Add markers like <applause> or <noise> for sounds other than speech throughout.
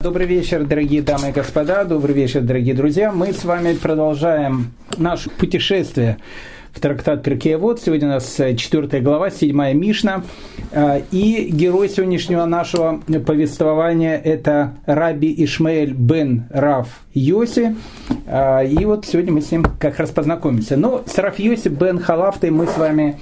Добрый вечер, дорогие дамы и господа, добрый вечер, дорогие друзья. Мы с вами продолжаем наше путешествие трактат Перкея Вот. Сегодня у нас 4 глава, 7 Мишна. А, и герой сегодняшнего нашего повествования – это Раби Ишмаэль бен Рав Йоси. А, и вот сегодня мы с ним как раз познакомимся. Но с Рав Йоси бен Халафтой мы с вами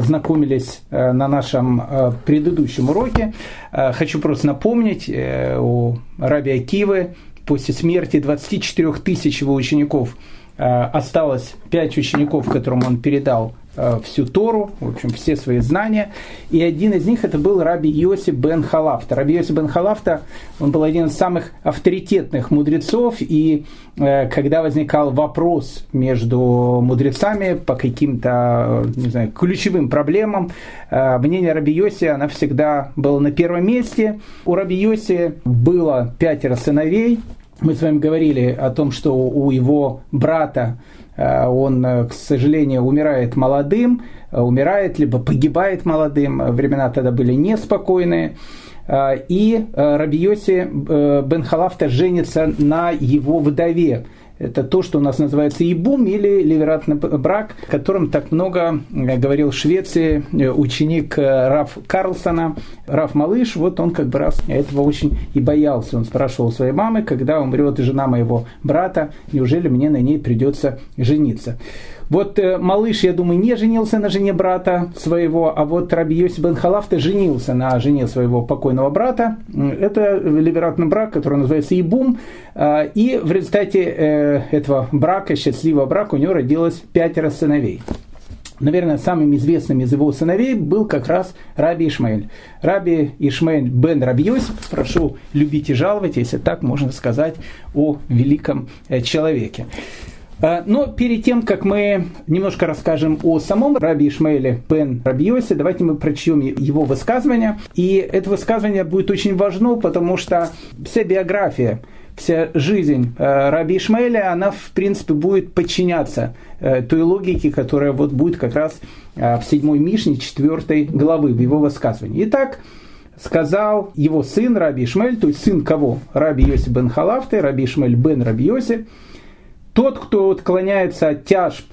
знакомились на нашем предыдущем уроке. Хочу просто напомнить у Раби Акивы после смерти 24 тысяч его учеников – Э, осталось пять учеников, которым он передал э, всю Тору, в общем, все свои знания. И один из них это был Раби Йоси бен Халафта. Раби Йоси бен Халафта, он был один из самых авторитетных мудрецов, и э, когда возникал вопрос между мудрецами по каким-то, не знаю, ключевым проблемам, мнение Раби Йоси, она всегда была на первом месте. У Раби Йоси было пятеро сыновей, мы с вами говорили о том, что у его брата э, он, э, к сожалению, умирает молодым, э, умирает, либо погибает молодым. Времена тогда были неспокойные. И Рабиоси бен Халафта женится на его вдове, это то, что у нас называется ибум или ливератный брак, о котором так много э, говорил в Швеции э, ученик э, Раф Карлсона, Раф Малыш, вот он как бы раз этого очень и боялся. Он спрашивал своей мамы, когда умрет жена моего брата, неужели мне на ней придется жениться. Вот э, малыш, я думаю, не женился на жене брата своего, а вот Раби Йоси бен Халафта женился на жене своего покойного брата. Это либератный брак, который называется Ибум. Э, и в результате э, этого брака, счастливого брака, у него родилось пятеро сыновей. Наверное, самым известным из его сыновей был как раз Раби Ишмаэль. Раби Ишмаэль бен Раби Йосиф, прошу любить и жаловать, если так можно сказать о великом э, человеке. А, но перед тем, как мы немножко расскажем о самом Раби Ишмаэле бен Рабиосе, давайте мы прочтем его высказывание. И это высказывание будет очень важно, потому что вся биография, вся жизнь э, Раби Ишмаэля, она, в принципе, будет подчиняться э, той логике, которая вот будет как раз э, в седьмой Мишне, четвертой главы, в его высказывании. Итак, сказал его сын Раби Ишмаэль, то есть сын кого? Раби Йоси бен Халафты, Раби Ишмаэль бен Раби Йоси, тот, кто отклоняется от тяжб,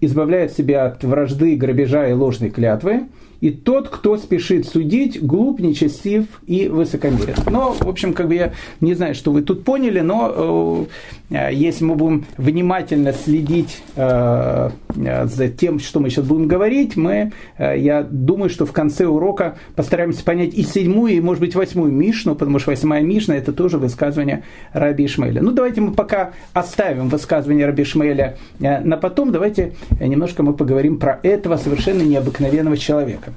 избавляет себя от вражды, грабежа и ложной клятвы – и тот, кто спешит судить, глуп, нечестив и высокомерен. Но, в общем, как бы я не знаю, что вы тут поняли, но э, если мы будем внимательно следить э, за тем, что мы сейчас будем говорить, мы, э, я думаю, что в конце урока постараемся понять и седьмую, и, может быть, восьмую Мишну, потому что восьмая Мишна – это тоже высказывание Раби Ишмаэля. Ну, давайте мы пока оставим высказывание Раби Ишмаэля э, на потом, давайте немножко мы поговорим про этого совершенно необыкновенного человека.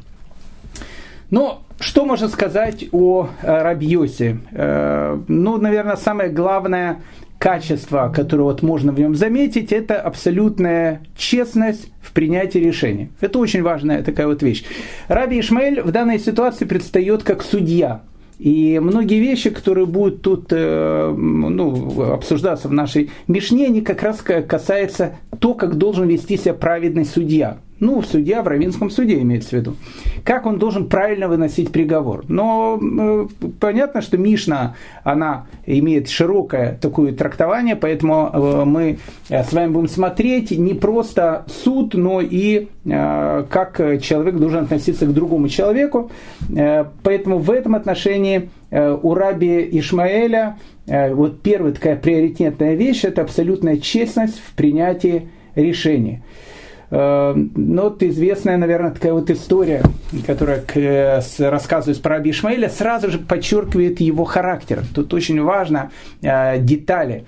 Но что можно сказать о э, Рабьосе? Э, ну, наверное, самое главное качество, которое вот можно в нем заметить, это абсолютная честность в принятии решений. Это очень важная такая вот вещь. Раби Ишмаэль в данной ситуации предстает как судья. И многие вещи, которые будут тут э, ну, обсуждаться в нашей Мишне, они как раз касаются то, как должен вести себя праведный судья. Ну, судья в Равинском суде имеется в виду. Как он должен правильно выносить приговор. Но э, понятно, что Мишна, она имеет широкое такое трактование, поэтому э, мы э, с вами будем смотреть не просто суд, но и э, как человек должен относиться к другому человеку. Э, поэтому в этом отношении э, у раби Ишмаэля э, вот первая такая приоритетная вещь – это абсолютная честность в принятии решений. Э, ну, вот известная, наверное, такая вот история, которая рассказывает про Раби Ишмаэля, сразу же подчеркивает его характер. Тут очень важно э, детали.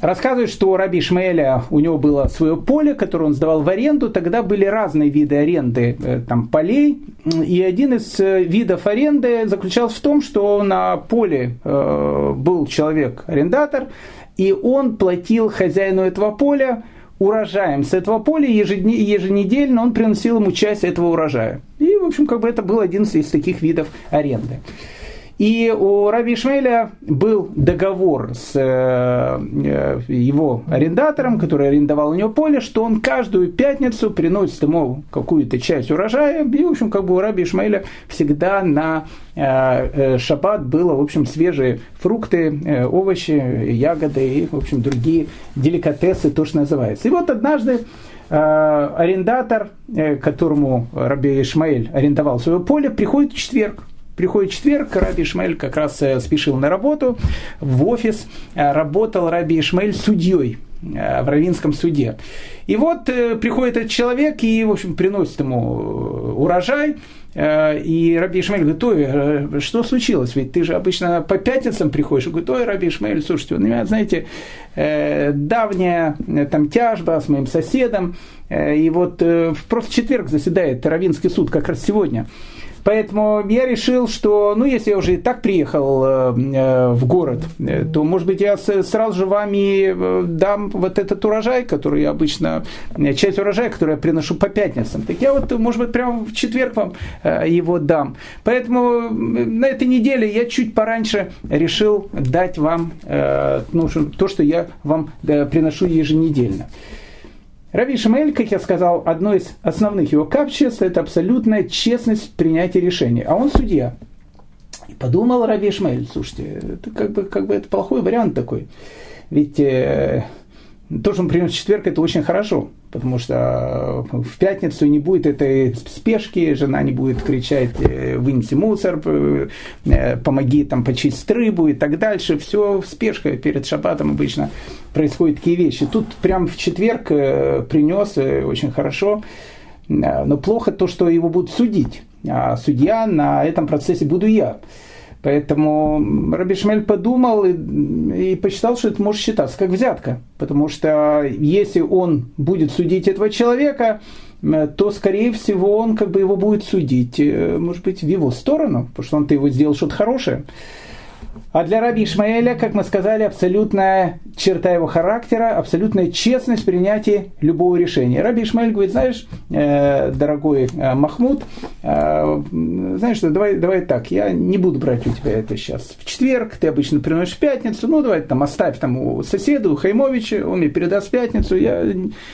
Рассказывает, что у Раби Ишмаэля у него было свое поле, которое он сдавал в аренду. Тогда были разные виды аренды э, там, полей. И один из видов аренды заключался в том, что на поле э, был человек-арендатор, и он платил хозяину этого поля урожаем с этого поля, еженедельно он приносил ему часть этого урожая. И, в общем, как бы это был один из таких видов аренды. И у Раби Ишмаэля был договор с э, его арендатором, который арендовал у него поле, что он каждую пятницу приносит ему какую-то часть урожая. И, в общем, как бы у Раби Ишмаэля всегда на шаббат было, в общем, свежие фрукты, овощи, ягоды и, в общем, другие деликатесы, то, что называется. И вот однажды арендатор, которому Раби Ишмаэль арендовал свое поле, приходит в четверг Приходит четверг, Раби Ишмаэль как раз э, спешил на работу, в офис, э, работал Раби Ишмаэль судьей э, в Равинском суде. И вот приходит этот человек и, в общем, приносит ему урожай, и Раби Ишмаэль говорит, ой, что случилось? Ведь ты же обычно по пятницам приходишь. Он говорит, ой, Раби Ишмаэль, слушайте, у меня, знаете, давняя там тяжба с моим соседом, и вот просто четверг заседает Равинский суд, как раз сегодня. Поэтому я решил, что, ну, если я уже и так приехал э, э, в город, э, то, может быть, я сразу же вам и дам вот этот урожай, который я обычно, часть урожая, который я приношу по пятницам. Так я вот, может быть, прямо в четверг вам его дам. Поэтому на этой неделе я чуть пораньше решил дать вам ну, то, что я вам приношу еженедельно. Рави Шамель, как я сказал, одно из основных его качеств – это абсолютная честность в принятии решений. А он судья. И подумал Рави Шмель, слушайте, это как бы, как бы это плохой вариант такой. Ведь э, то, что он принес в четверг, это очень хорошо, потому что э, в пятницу не будет этой спешки, жена не будет кричать э, «вынеси мусор», э, «помоги там почистить рыбу» и так дальше. Все в спешке перед шаббатом обычно происходят такие вещи. Тут прям в четверг принес очень хорошо, но плохо то, что его будут судить. А судья на этом процессе буду я. Поэтому Раби Шмель подумал и, и посчитал, что это может считаться как взятка. Потому что если он будет судить этого человека, то, скорее всего, он как бы его будет судить, э, может быть, в его сторону, потому что он-то его сделал что-то хорошее. А для раби Ишмаэля, как мы сказали, абсолютная черта его характера, абсолютная честность в принятии любого решения. Раби Ишмаэль говорит, знаешь, э, дорогой э, Махмуд, э, знаешь что, давай, давай так, я не буду брать у тебя это сейчас в четверг, ты обычно приносишь в пятницу, ну давай там оставь там у соседа, у Хаймовича, он мне передаст в пятницу, я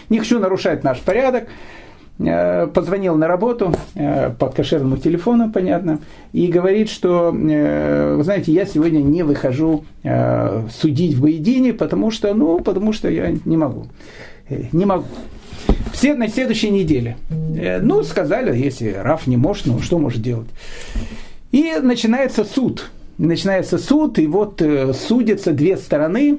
не хочу нарушать наш порядок. Э, позвонил на работу э, по кошерному телефону, понятно, и говорит, что, э, вы знаете, я сегодня не выхожу судить в Боедине, потому что, ну, потому что я не могу. Не могу. Все на следующей неделе. Ну, сказали, если Раф не может, ну, что может делать? И начинается суд. Начинается суд, и вот судятся две стороны,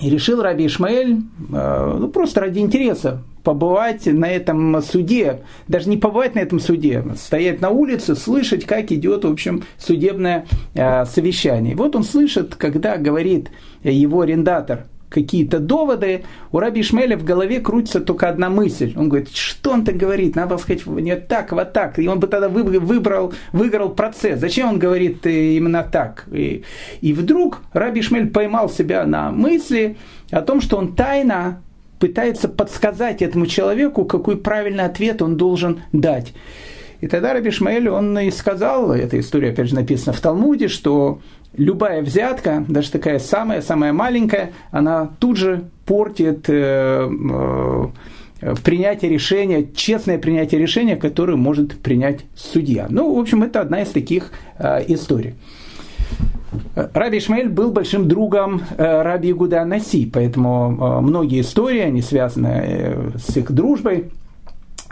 и решил Раби Ишмаэль, ну, просто ради интереса, побывать на этом суде, даже не побывать на этом суде, стоять на улице, слышать, как идет, в общем, судебное э, совещание. Вот он слышит, когда говорит его арендатор какие-то доводы, у Раби Ишмеля в голове крутится только одна мысль. Он говорит, что он так говорит, надо сказать не так, вот так. И он бы тогда выбрал, выиграл процесс. Зачем он говорит э, именно так? И, и вдруг Раби Ишмель поймал себя на мысли о том, что он тайно пытается подсказать этому человеку, какой правильный ответ он должен дать. И тогда Раби Шмаэль, он и сказал, эта история, опять же, написана в Талмуде, что любая взятка, даже такая самая-самая маленькая, она тут же портит э, э, принятие решения, честное принятие решения, которое может принять судья. Ну, в общем, это одна из таких э, историй. Раби Ишмаэль был большим другом э, Раби Игуда Наси, поэтому э, многие истории, они связаны э, с их дружбой,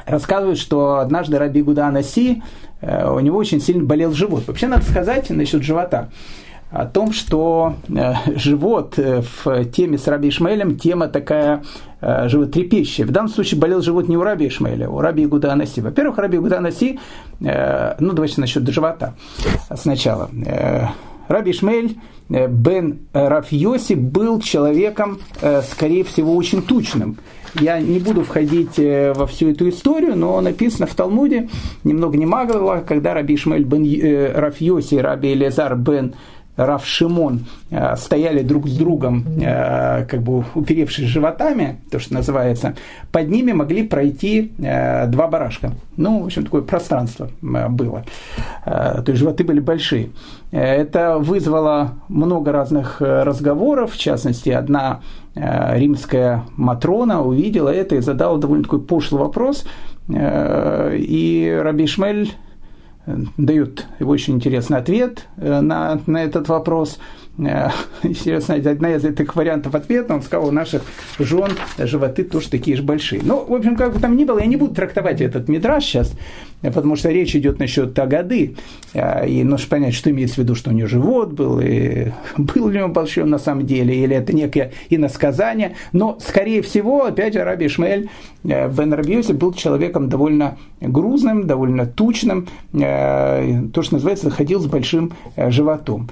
рассказывают, что однажды Раби Игуда Наси, у него очень сильно болел живот. Вообще надо сказать насчет живота о том, что живот в теме с Раби Ишмаэлем тема такая животрепещущая. В данном случае болел живот не у Раби Ишмаэля, а у Раби Игуда Анаси. Во-первых, Раби Игуда Анаси, ну давайте насчет живота сначала. Раби Шмель э, бен Рафьоси был человеком, э, скорее всего, очень тучным. Я не буду входить э, во всю эту историю, но написано в Талмуде, немного не много, когда Раби Шмель бен Рафьоси, Раби Элезар бен Рав Шимон стояли друг с другом, как бы уперевшись животами, то, что называется, под ними могли пройти два барашка. Ну, в общем, такое пространство было. То есть животы были большие. Это вызвало много разных разговоров, в частности, одна римская Матрона увидела это и задала довольно такой пошлый вопрос, и Раби Шмель дают очень интересный ответ э, на, на этот вопрос. Э, <laughs> интересно, одна из этих вариантов ответа, он сказал, у наших жен животы тоже такие же большие. Ну, в общем, как бы там ни было, я не буду трактовать этот мидраж сейчас, потому что речь идет насчет Тагады, э, и нужно понять, что имеется в виду, что у нее живот был, и <laughs> был ли он большой на самом деле, или это некое иносказание, но, скорее всего, опять же, Раби Ишмаэль Бен Рабиоси был человеком довольно грузным, довольно тучным, то, что называется, ходил с большим животом.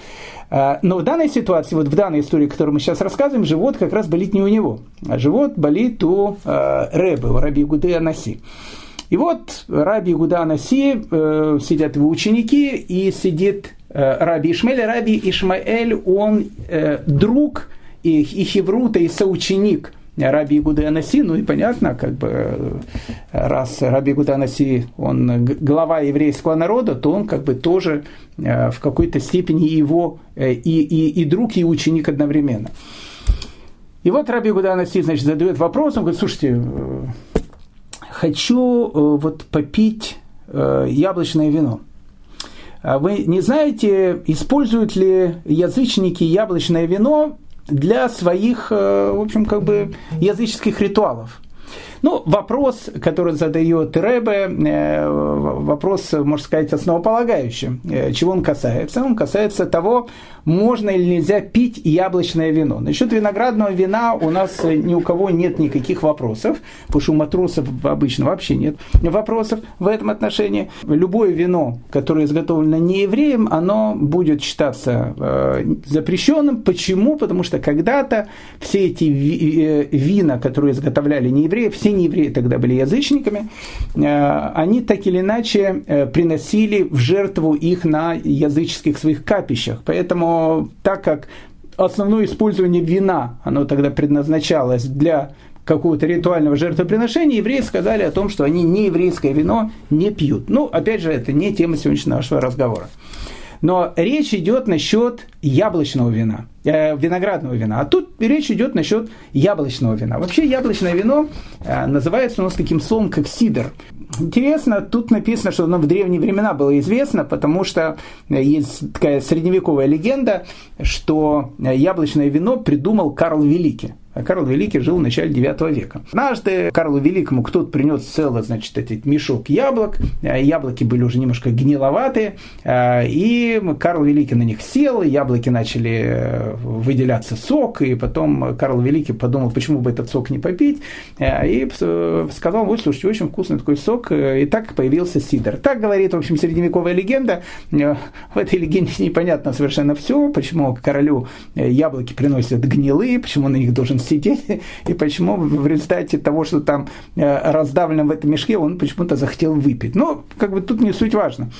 А, но в данной ситуации, вот в данной истории, которую мы сейчас рассказываем, живот как раз болит не у него, а живот болит у э, Рэбы, у Раби Гуды Анаси. И вот Раби Гуда Анаси, э, сидят его ученики, и сидит э, Раби Ишмаэль. Раби Ишмаэль, он э, друг и, и хеврута, и соученик Раби Игуда Анаси, ну и понятно, как бы, раз Раби Игуда Анаси, он глава еврейского народа, то он как бы тоже э, в какой-то степени его э, и, и, и друг, и ученик одновременно. И вот Раби Игуда Анаси, значит, задает вопрос, он говорит, слушайте, э, хочу вот попить яблочное вино. А вы не знаете, используют ли язычники яблочное вино для своих, э, в общем, как бы языческих ритуалов. Ну, вопрос, который задает Рэбе, э, вопрос, можно сказать, основополагающий. Э, чего он касается? Он касается того, можно или нельзя пить яблочное вино. Насчет виноградного вина у нас ни у кого нет никаких вопросов, потому что у матросов обычно вообще нет вопросов в этом отношении. Любое вино, которое изготовлено не евреем, оно будет считаться э, запрещенным. Почему? Потому что когда-то все эти вина, которые изготовляли не евреи, все не евреи тогда были язычниками, э, они так или иначе э, приносили в жертву их на языческих своих капищах. Поэтому так как основное использование вина, оно тогда предназначалось для какого-то ритуального жертвоприношения, евреи сказали о том, что они не еврейское вино не пьют. Ну, опять же, это не тема сегодняшнего нашего разговора. Но речь идет насчет яблочного вина, э, виноградного вина. А тут речь идет насчет яблочного вина. Вообще яблочное вино э, называется у нас таким словом, как сидр. Интересно, тут написано, что оно в древние времена было известно, потому что э, есть такая средневековая легенда, что э, яблочное вино придумал Карл Великий. А Карл Великий жил в начале 9 века. Однажды Карлу Великому кто-то принес целый, значит, этот мешок яблок. Э, яблоки были уже немножко гниловатые. И Карл Великий на них сел, яблоки начали выделяться сок. И потом Карл Великий подумал, почему бы этот сок не попить. И сказал, вот, слушайте, очень вкусный такой сок э, и так появился сидр. Так говорит, в общем, средневековая легенда. Э, в этой легенде <laughs> непонятно совершенно все, почему королю э, яблоки приносят гнилые, почему на них должен сидеть, и почему в результате того, что там раздавлено в этом мешке, он почему-то захотел выпить. Но как бы тут не суть важно.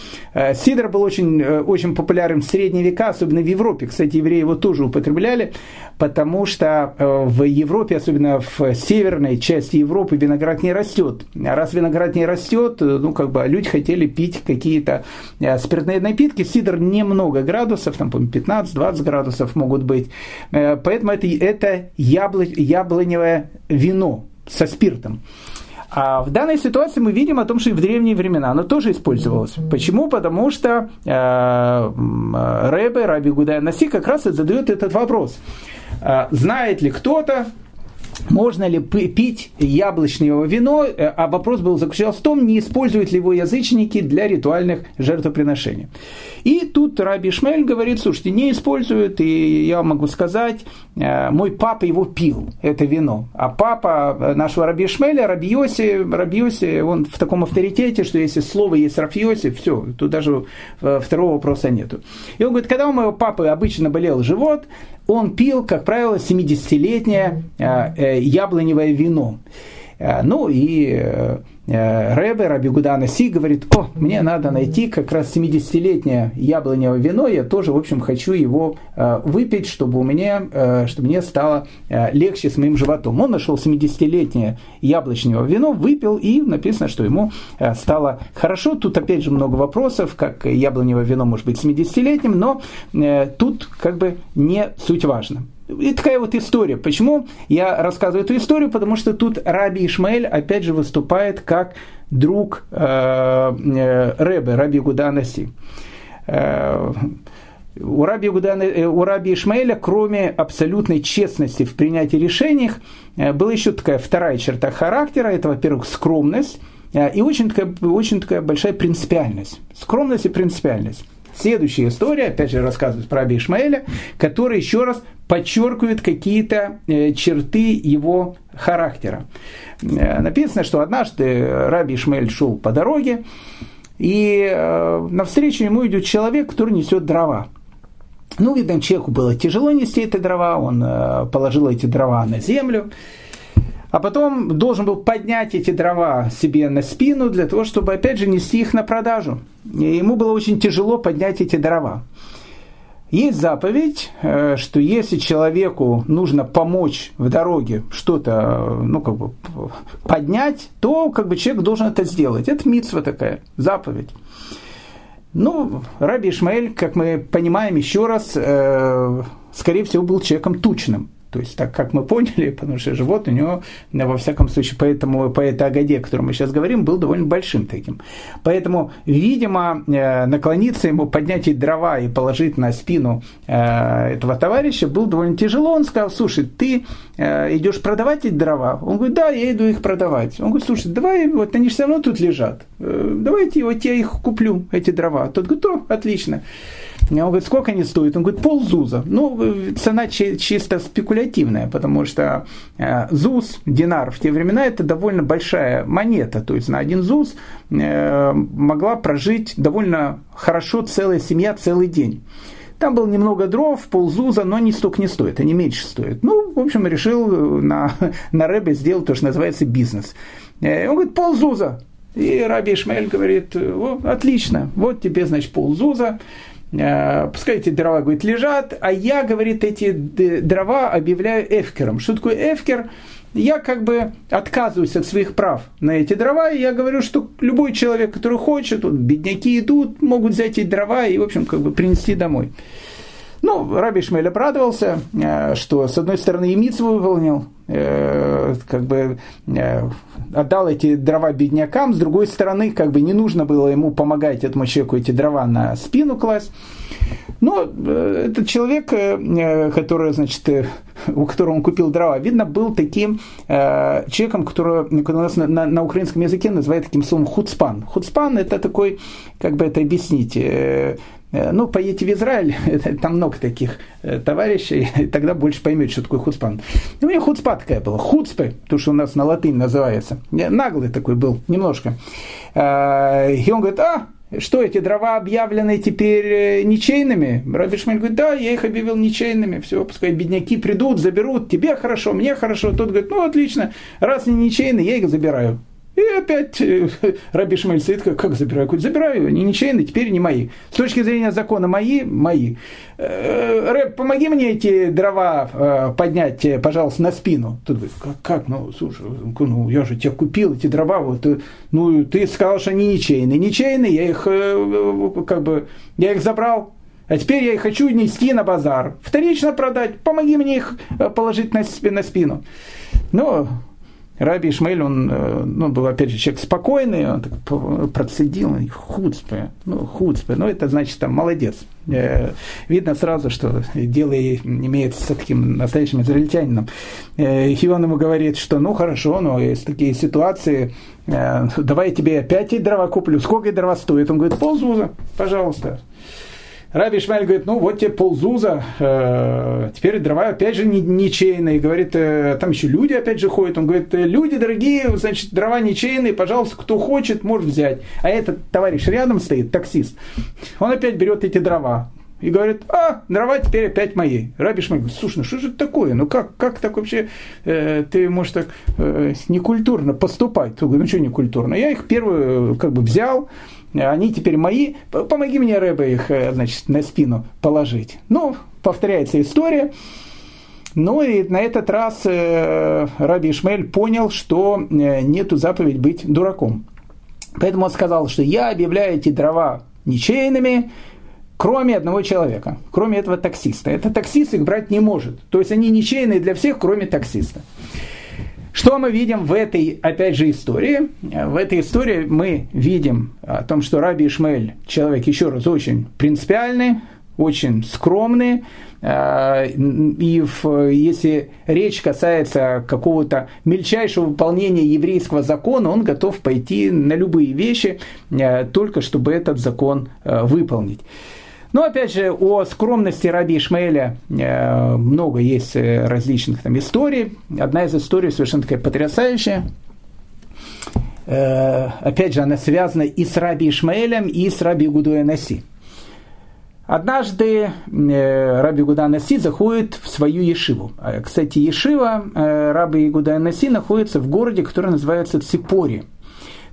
Сидр был очень, очень популярен в средние века, особенно в Европе. Кстати, евреи его тоже употребляли, потому что в Европе, особенно в северной части Европы, виноград не растет. А раз виноград не растет, э, ну, как бы люди хотели пить какие-то э, спиртные напитки. Сидр немного градусов, там, по 15-20 градусов могут быть. Э, поэтому это, это ябло, яблоневое вино со спиртом. А в данной ситуации мы видим о том, что и в древние времена оно тоже использовалось. Почему? Потому что э, Рэбе, Раби Гудай Наси как раз и задает этот вопрос. Э, знает ли кто-то, можно ли пить яблочное вино, э, а вопрос был заключался в том, не используют ли его язычники для ритуальных жертвоприношений. И тут Раби Шмель говорит, слушайте, не используют, и я могу сказать, э, мой папа его пил, это вино. А папа нашего Раби Шмеля, Раби Йоси, Раби Йоси, он в таком авторитете, что если слово есть Раби Йоси, все, тут даже второго вопроса нету. И он говорит, когда у моего папы обычно болел живот, он пил, как правило, 70-летнее э, э, яблоневое вино. Ну и Э, Рэбе, Раби Гудана Си говорит, о, мне надо найти как раз 70-летнее яблоневое вино, я тоже, в общем, хочу его э, выпить, чтобы, у меня, э, чтобы мне стало легче с моим животом. Он нашел 70-летнее яблочное вино, выпил, и написано, что ему стало хорошо. Тут, опять же, много вопросов, как яблоневое вино может быть 70-летним, но тут как бы не суть важна. И такая вот история. Почему я рассказываю эту историю? Потому что тут Раби Ишмаэль опять же выступает как друг э, э, Рэбе, Раби Гуданаси. Э, у Раби, Гудана, э, у Раби Ишмаэля, кроме абсолютной честности в принятии решений, э, была еще такая вторая черта характера. Это, во-первых, скромность э, и очень такая, очень такая большая принципиальность. Скромность и принципиальность. Следующая история, опять же, рассказывает про Раби Ишмаэля, который еще раз подчеркивает какие-то э, черты его характера. Э, написано, что однажды Раби Ишмаэль шел по дороге, и э, навстречу ему идет человек, который несет дрова. Ну, видно, человеку было тяжело нести эти дрова, он положил эти дрова на землю, а потом должен был поднять эти дрова себе на спину для того, чтобы опять же нести их на продажу. И ему было очень тяжело поднять эти дрова. Есть заповедь, э, что если человеку нужно помочь в дороге что-то, ну, как бы поднять, то как бы человек должен это сделать. Это митсва такая, заповедь. Ну, Раби Ишмаэль, как мы понимаем еще раз, э, скорее всего, был человеком тучным. То есть, так как мы поняли, потому что живот у него, во всяком случае, поэтому, по этой Агаде, о которой мы сейчас говорим, был довольно большим таким. Поэтому, видимо, э, наклониться ему, поднять эти дрова и положить на спину э, этого товарища было довольно тяжело. Он сказал, слушай, ты э, идешь продавать эти дрова? Он говорит, да, я иду их продавать. Он говорит, слушай, давай, вот они все равно тут лежат. Давайте вот я их куплю, эти дрова. Тот говорит, о, отлично. Он говорит, сколько они стоят? Он говорит, пол ЗУЗа. Ну, цена чисто спекулятивная, потому что э, ЗУЗ, динар в те времена, это довольно большая монета. То есть на один ЗУЗ э, могла прожить довольно хорошо целая семья целый день. Там было немного дров, ползуза, но не столько не стоит, они меньше стоят. Ну, в общем, решил на, <laughs> на Рэбе сделать то, что называется бизнес. Э, он говорит, ползуза. И Раби Ишмаэль говорит, отлично, вот тебе, значит, ползуза. Э, пускай эти дрова, говорит, лежат, а я, говорит, эти дрова объявляю эфкером. Что такое эфкер? Я как бы отказываюсь от своих прав на эти дрова, и я говорю, что любой человек, который хочет, вот, бедняки идут, могут взять эти дрова и, в общем, как бы принести домой. Ну, Раби Шмель обрадовался, э, что с одной стороны и выполнил, э, как бы э, отдал эти дрова беднякам, с другой стороны, как бы не нужно было ему помогать этому человеку эти дрова на спину класть. Но этот человек, который, значит, у которого он купил дрова, видно, был таким человеком, которого у нас на, на, на украинском языке называют таким словом хуцпан. Хуцпан это такой, как бы это объяснить, ну, поедете в Израиль, <laughs> там много таких э, товарищей, <laughs> и тогда больше поймете, что такое хуцпан. У меня хуцпа такая была, хуцпы, то, что у нас на латынь называется. Наглый такой был, немножко. Э, и он говорит, а, что эти дрова объявлены теперь ничейными? Раби говорит, да, я их объявил ничейными, все, пускай бедняки придут, заберут, тебе хорошо, мне хорошо. Тот говорит, ну, отлично, раз не ничейные, я их забираю. И опять э, <laughs> Раби Шмель сидит, как, как забираю? Говорит, забираю, они ничейные, теперь не мои. С точки зрения закона мои, мои. Э, Рэб, помоги мне эти дрова э, поднять, пожалуйста, на спину. Тут говорит, как, как, ну, слушай, ну, я же тебе купил эти дрова, вот, ну, ты сказал, что они ничейные. Ничейные, я их, как бы, я их забрал, а теперь я их хочу нести на базар, вторично продать, помоги мне их положить на, на спину. Ну, Раби Ишмаэль, он э, ну, был, опять же, человек спокойный, он так процедил, хуцпе, ну, хуцпе, ну, это значит, там, молодец. Э, видно сразу, что дело имеет с таким настоящим израильтянином. Э, и он ему говорит, что, ну, хорошо, но есть такие ситуации, давай я тебе опять и дрова куплю. Сколько и дрова стоит? Он говорит, ползуза, пожалуйста. Раби Ишмаэль говорит, ну вот тебе ползуза, э, теперь дрова опять же ничейные. Говорит, э, там еще люди опять же ходят. Он говорит, «Э, люди дорогие, значит, дрова ничейные, пожалуйста, кто хочет, может взять. А этот товарищ рядом стоит, таксист, он опять берет эти дрова. и говорит, а, дрова теперь опять мои. Раби Шмель говорит, слушай, ну что же это такое? Ну как, как так вообще э, ты можешь так э, некультурно поступать? Он говорит, ну что некультурно? Я их первую как бы взял, они теперь мои, помоги мне, Рэбе, их, э, значит, на спину положить. Ну, повторяется история. Ну и на этот раз э, Раби Ишмель понял, что э, нету заповедь быть дураком. Поэтому он сказал, что я объявляю эти дрова ничейными, кроме одного человека, кроме этого таксиста. Этот таксист их брать не может. То есть они ничейные для всех, кроме таксиста. Что мы видим в этой, опять же, истории? В этой истории мы видим о том, что Раби Ишмаэль человек, еще раз, очень принципиальный, очень скромный, а, и если речь касается какого-то мельчайшего выполнения еврейского закона, он готов пойти на любые вещи, а, только чтобы этот закон а, выполнить. Но опять же, о скромности Раби Ишмаэля э, много есть э, различных там историй. Одна из историй совершенно такая потрясающая. Э, опять же, она связана и с Раби Ишмаэлем, и с Раби Гудуя Наси. Однажды Раби Гуда Наси заходит в свою ешиву. Кстати, ешива Раби Гуда Наси находится в городе, который называется Ципори.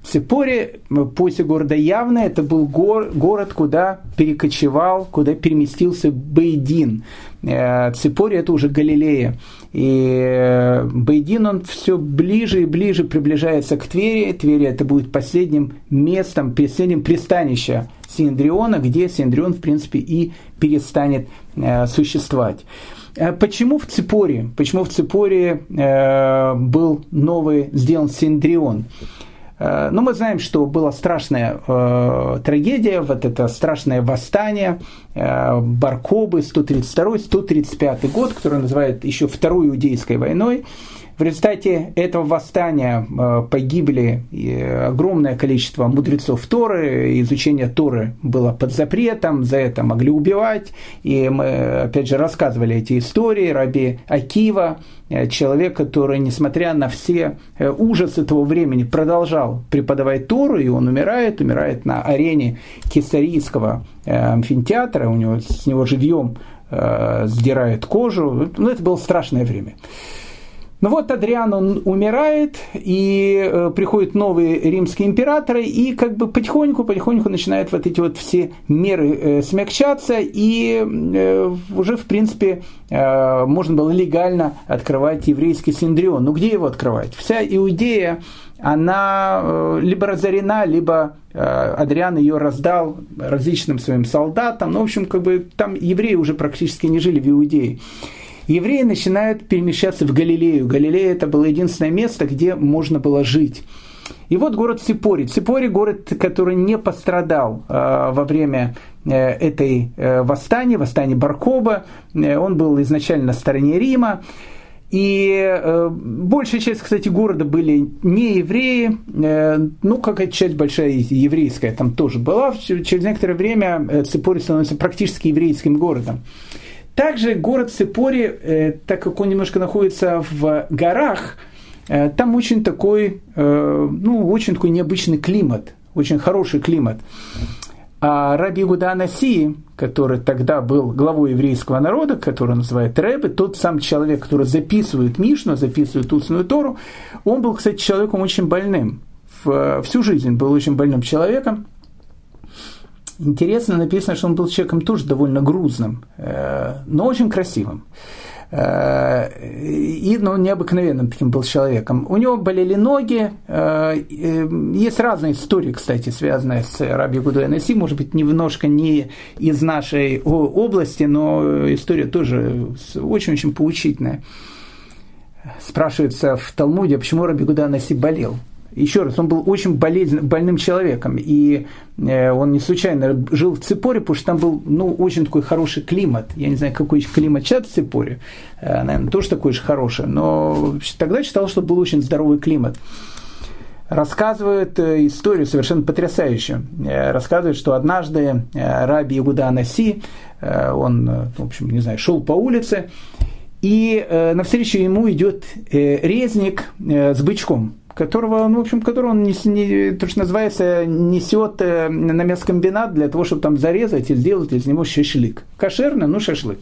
Сепоре, после города Явно, это был гор, город, куда перекочевал, куда переместился Бейдин. Э, Ципоре это уже Галилея. И э, Бейдин, он все ближе и ближе приближается к Твери. Твери это будет последним местом, последним пристанищем Синдриона, где Синдрион, в принципе, и перестанет э, существовать. Почему в Ципоре? Почему в Ципоре был новый сделан Синдрион? Э, но мы знаем, что была страшная э, трагедия, вот это страшное восстание э, Баркобы 132-135 год, который называют еще Второй Иудейской войной. В результате этого восстания э, погибли огромное количество мудрецов Торы, изучение Торы было под запретом, за это могли убивать. И мы, опять же, рассказывали эти истории. Раби Акива, э, человек, который, несмотря на все э, ужасы того времени, продолжал преподавать Тору, и он умирает, умирает на арене Кесарийского амфитеатра, у него, с него живьем сдирает кожу. Ну, это было страшное время. Ну вот Адриан, он умирает, и э, приходят новые римские императоры, и как бы потихоньку-потихоньку начинают вот эти вот все меры э, смягчаться, и э, уже, в принципе, можно было легально открывать еврейский синдрион. Ну где его открывать? Вся Иудея, она либо разорена, либо Адриан ее раздал различным своим солдатам. Ну, в общем, как бы там евреи уже практически не жили в Иудее евреи начинают перемещаться в Галилею. Галилея это было единственное место, где можно было жить. И вот город Сипори. Сипори – город, который не пострадал э, во время э, этой э, восстания, восстания Баркоба. Э, он был изначально на стороне Рима. И э, большая часть, кстати, города были не евреи, э, ну, какая-то часть большая еврейская там тоже была. Через некоторое время э, Ципори становится практически еврейским городом. Также город Сепори, э, так как он немножко находится в горах, э, там очень такой, э, ну, очень такой необычный климат, очень хороший климат. А Раби Гуда Анаси, который тогда был главой еврейского народа, который называют Рэбе, тот сам человек, который записывает Мишну, записывает устную Тору, он был, кстати, человеком очень больным. Всю жизнь был очень больным человеком. Интересно написано, что он был человеком тоже довольно грузным, э, но очень красивым. Э, и ну, необыкновенным таким был человеком. У него болели ноги. Э, есть разные истории, кстати, связанные с Раби Гудой Наси. Может быть, немножко не из нашей области, но история тоже очень-очень поучительная. Спрашивается в Талмуде, почему Раби Гуда Наси болел. Еще раз, он был очень болезнь, больным человеком, и э, он не случайно жил в Ципоре, потому что там был ну, очень такой хороший климат. Я не знаю, какой климат сейчас в Ципоре, э, наверное, тоже такой же хороший, но тогда считал, что был очень здоровый климат рассказывает э, историю совершенно потрясающую. Рассказывает, что однажды Раби Игуда Анаси, он, в общем, не знаю, шел по улице, и навстречу ему идет резник с бычком которого, ну, в общем, которого он, не, не, то, что называется, несет э, на мясокомбинат для того, чтобы там зарезать и сделать из него шашлык. Кошерно, ну, шашлык.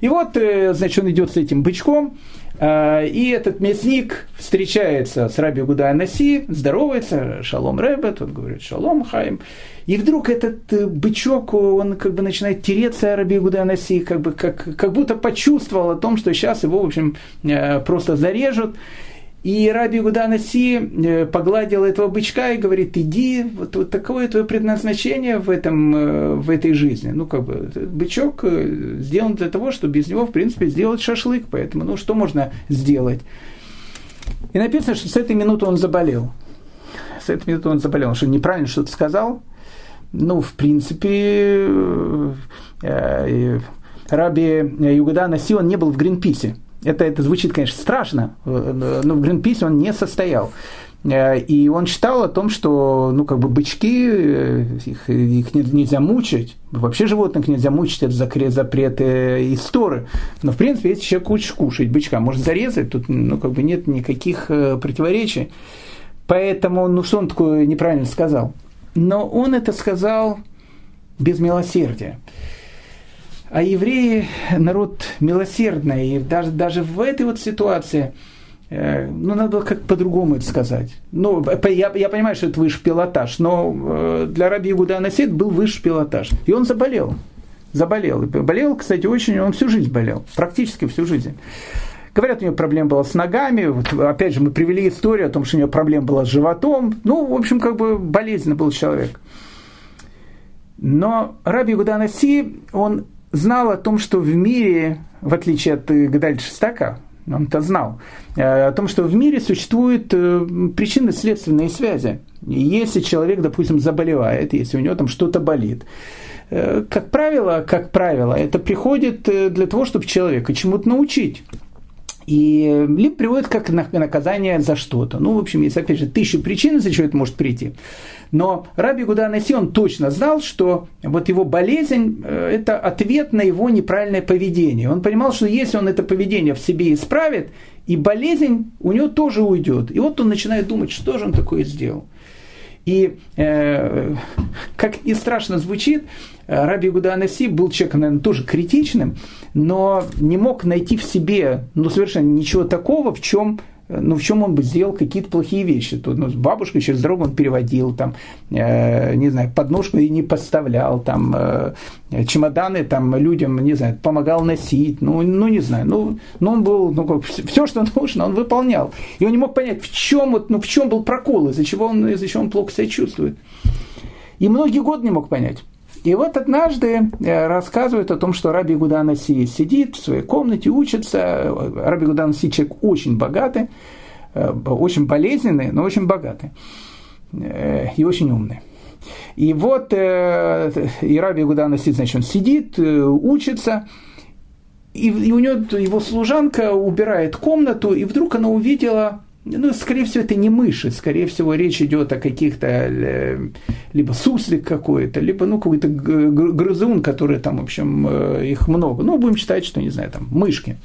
И вот, э, значит, он идет с этим бычком, э, и этот мясник встречается с Раби Гуда Анаси, здоровается, шалом Рэбе, тот говорит, шалом Хайм. И вдруг этот бычок, он как бы начинает тереться Раби Гуда Анаси, как, бы, как, как будто почувствовал о том, что сейчас его, в общем, просто зарежут. И Раби Гуда Наси э, погладил этого бычка и говорит, иди, вот, вот такое твое предназначение в, этом, э, в этой жизни. Ну, как бы, бычок э, сделан для того, чтобы без него, в принципе, сделать шашлык. Поэтому, ну, что можно сделать? И написано, что с этой минуты он заболел. С этой минуты он заболел. Он что, неправильно что-то сказал? Ну, в принципе, Раби Югада Наси, он не был в Гринписе это, это звучит, конечно, страшно, но в Гринписе он не состоял. Э, и он читал о том, что ну, как бы бычки, э, их, их нельзя мучить, вообще животных нельзя мучить, это запрет, запрет истории. Но, в принципе, если человек хочет кушать бычка, может зарезать, тут ну, как бы нет никаких э, противоречий. Поэтому, ну что он такое неправильно сказал? Но он это сказал без милосердия. А евреи народ милосердный, и даже, даже в этой вот ситуации, э, ну, надо было как по-другому это сказать. Ну, я, я понимаю, что это высший пилотаж, но э, для раби Игуда Анасид был высший пилотаж. И он заболел. Заболел. И болел, кстати, очень, он всю жизнь болел. Практически всю жизнь. Говорят, у него проблема была с ногами. Вот, опять же, мы привели историю о том, что у него проблема была с животом. Ну, в общем, как бы болезненный был человек. Но Раби Гуданаси, он знал о том, что в мире, в отличие от Гадаль Шестака, он это знал, э, о том, что в мире существуют э, причинно-следственные связи. Если человек, допустим, заболевает, если у него там что-то болит, э, как правило, как правило, это приходит для того, чтобы человека чему-то научить. И либо приводит как наказание за что-то. Ну, в общем, есть, опять же, тысячи причин, из-за чего это может прийти. Но Раби Гуда Наси, он точно знал, что вот его болезнь э, – это ответ на его неправильное поведение. Он понимал, что если он это поведение в себе исправит, и болезнь у него тоже уйдет. И вот он начинает думать, что же он такое сделал. И э, как ни страшно звучит, Раби Гуда Анаси был человеком, наверное, тоже критичным, но не мог найти в себе ну, совершенно ничего такого, в чем ну, в чем он бы сделал какие-то плохие вещи. Тут, ну, с бабушкой через дорогу он переводил, там, э, не знаю, подножку и не подставлял, там, э, чемоданы там людям, не знаю, помогал носить, ну, ну не знаю, ну, ну он был, ну, как, все, что <laughs> нужно, он выполнял. И он не мог понять, в чем, вот, ну, в чем был прокол, из-за чего он, из-за чего он плохо себя чувствует. И многие годы не мог понять. И вот однажды э, рассказывают о том, что Раби Гуданаси сидит в своей комнате, учится. Раби Гуданаси человек очень богатый, э, очень болезненный, но очень богатый э, и очень умный. И вот и Раби Гуданаси, значит, он сидит, учится, и у него его служанка убирает комнату, и вдруг она увидела ну, скорее всего, это не мыши, скорее всего, речь идет о каких-то э, либо суслик какой-то, либо, ну, какой-то грызун, который там, в общем, э, их много. Ну, будем считать, что, не знаю, там, мышки.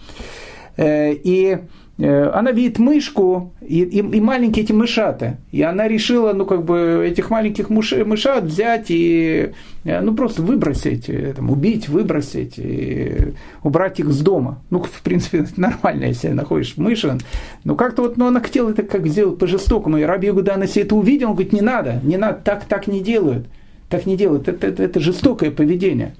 Э, и она видит мышку и, и, и маленькие эти мышаты. И она решила, ну, как бы, этих маленьких мыш, мышат взять и, э, ну, просто выбросить, э, там, убить, выбросить, и убрать их с дома. Ну, в принципе, <laughs> нормально, если находишь мыши. Но как-то вот, ну, она хотела это как сделать по-жестокому. И Раби Гуданаси это увидел, он говорит, не надо, не надо, так, так не делают. Так не делают, это, это, это жестокое поведение.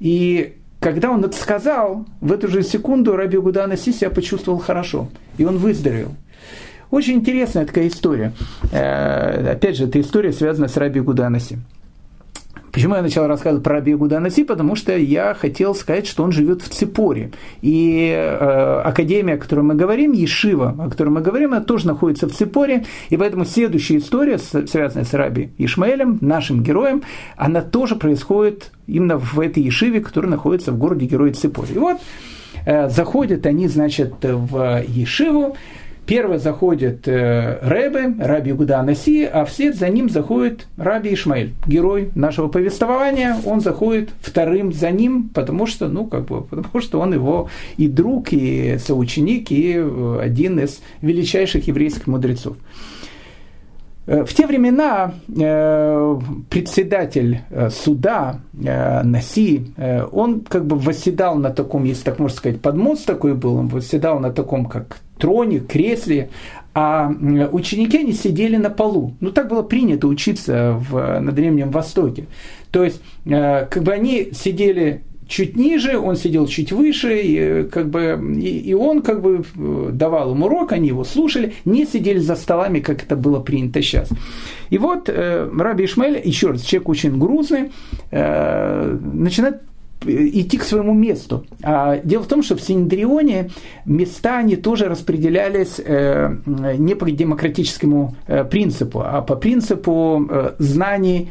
И когда он это сказал, в эту же секунду Раби Гудана себя почувствовал хорошо, и он выздоровел. Очень интересная такая история. Э, опять же, эта история связана с Раби Гуданаси. Почему я начал рассказывать про Раби Гуданаси? Потому что я хотел сказать, что он живет в Ципоре. И э, академия, о которой мы говорим, Ешива, о которой мы говорим, она тоже находится в Ципоре. И поэтому следующая история, связанная с Раби Ишмаэлем, нашим героем, она тоже происходит именно в этой Ешиве, которая находится в городе Герой Ципоре. И вот э, заходят они, значит, в Ешиву, Первый заходит э, Рэбе, Раби Гуда Наси, а вслед за ним заходит Раби Ишмаэль, герой нашего повествования. Он заходит вторым за ним, потому что, ну, как бы, потому что он его и друг, и соученик, и э, один из величайших еврейских мудрецов. Э, в те времена э, председатель э, суда Наси, он как бы восседал на таком, если так можно сказать, подмост такой был, он восседал на таком как троне, кресле, а ученики они сидели на полу. Ну так было принято учиться в, на Древнем Востоке. То есть как бы они сидели чуть ниже, он сидел чуть выше, и, как бы, и, и он как бы давал им урок, они его слушали, не сидели за столами, как это было принято сейчас. И вот э, Раби Ишмаэль, еще раз, человек очень грузный, э, начинает идти к своему месту. А дело в том, что в Синедрионе места они тоже распределялись э, не по демократическому э, принципу, а по принципу э, знаний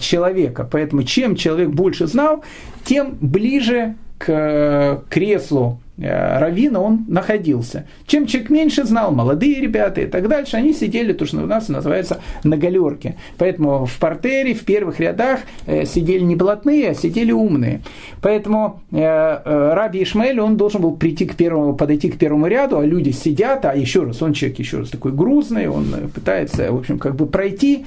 человека. Поэтому чем человек больше знал, тем ближе к креслу равина он находился. Чем человек меньше знал, молодые ребята и так дальше, они сидели, то, что у нас называется, на галерке. Поэтому в портере, в первых рядах э, сидели не блатные, а сидели умные. Поэтому э, Раби Ишмаэль, он должен был прийти к первому, подойти к первому ряду, а люди сидят, а еще раз, он человек еще раз такой грузный, он пытается, в общем, как бы пройти,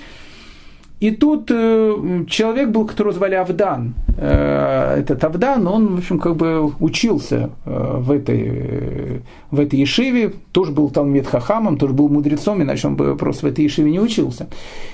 и тут э, человек был, которого звали Авдан. Э, этот Авдан, он, в общем, как бы учился э, в этой, э, в этой Ешиве, тоже был Талмит Хахамом, тоже был мудрецом, иначе он бы просто в этой Ешиве не учился.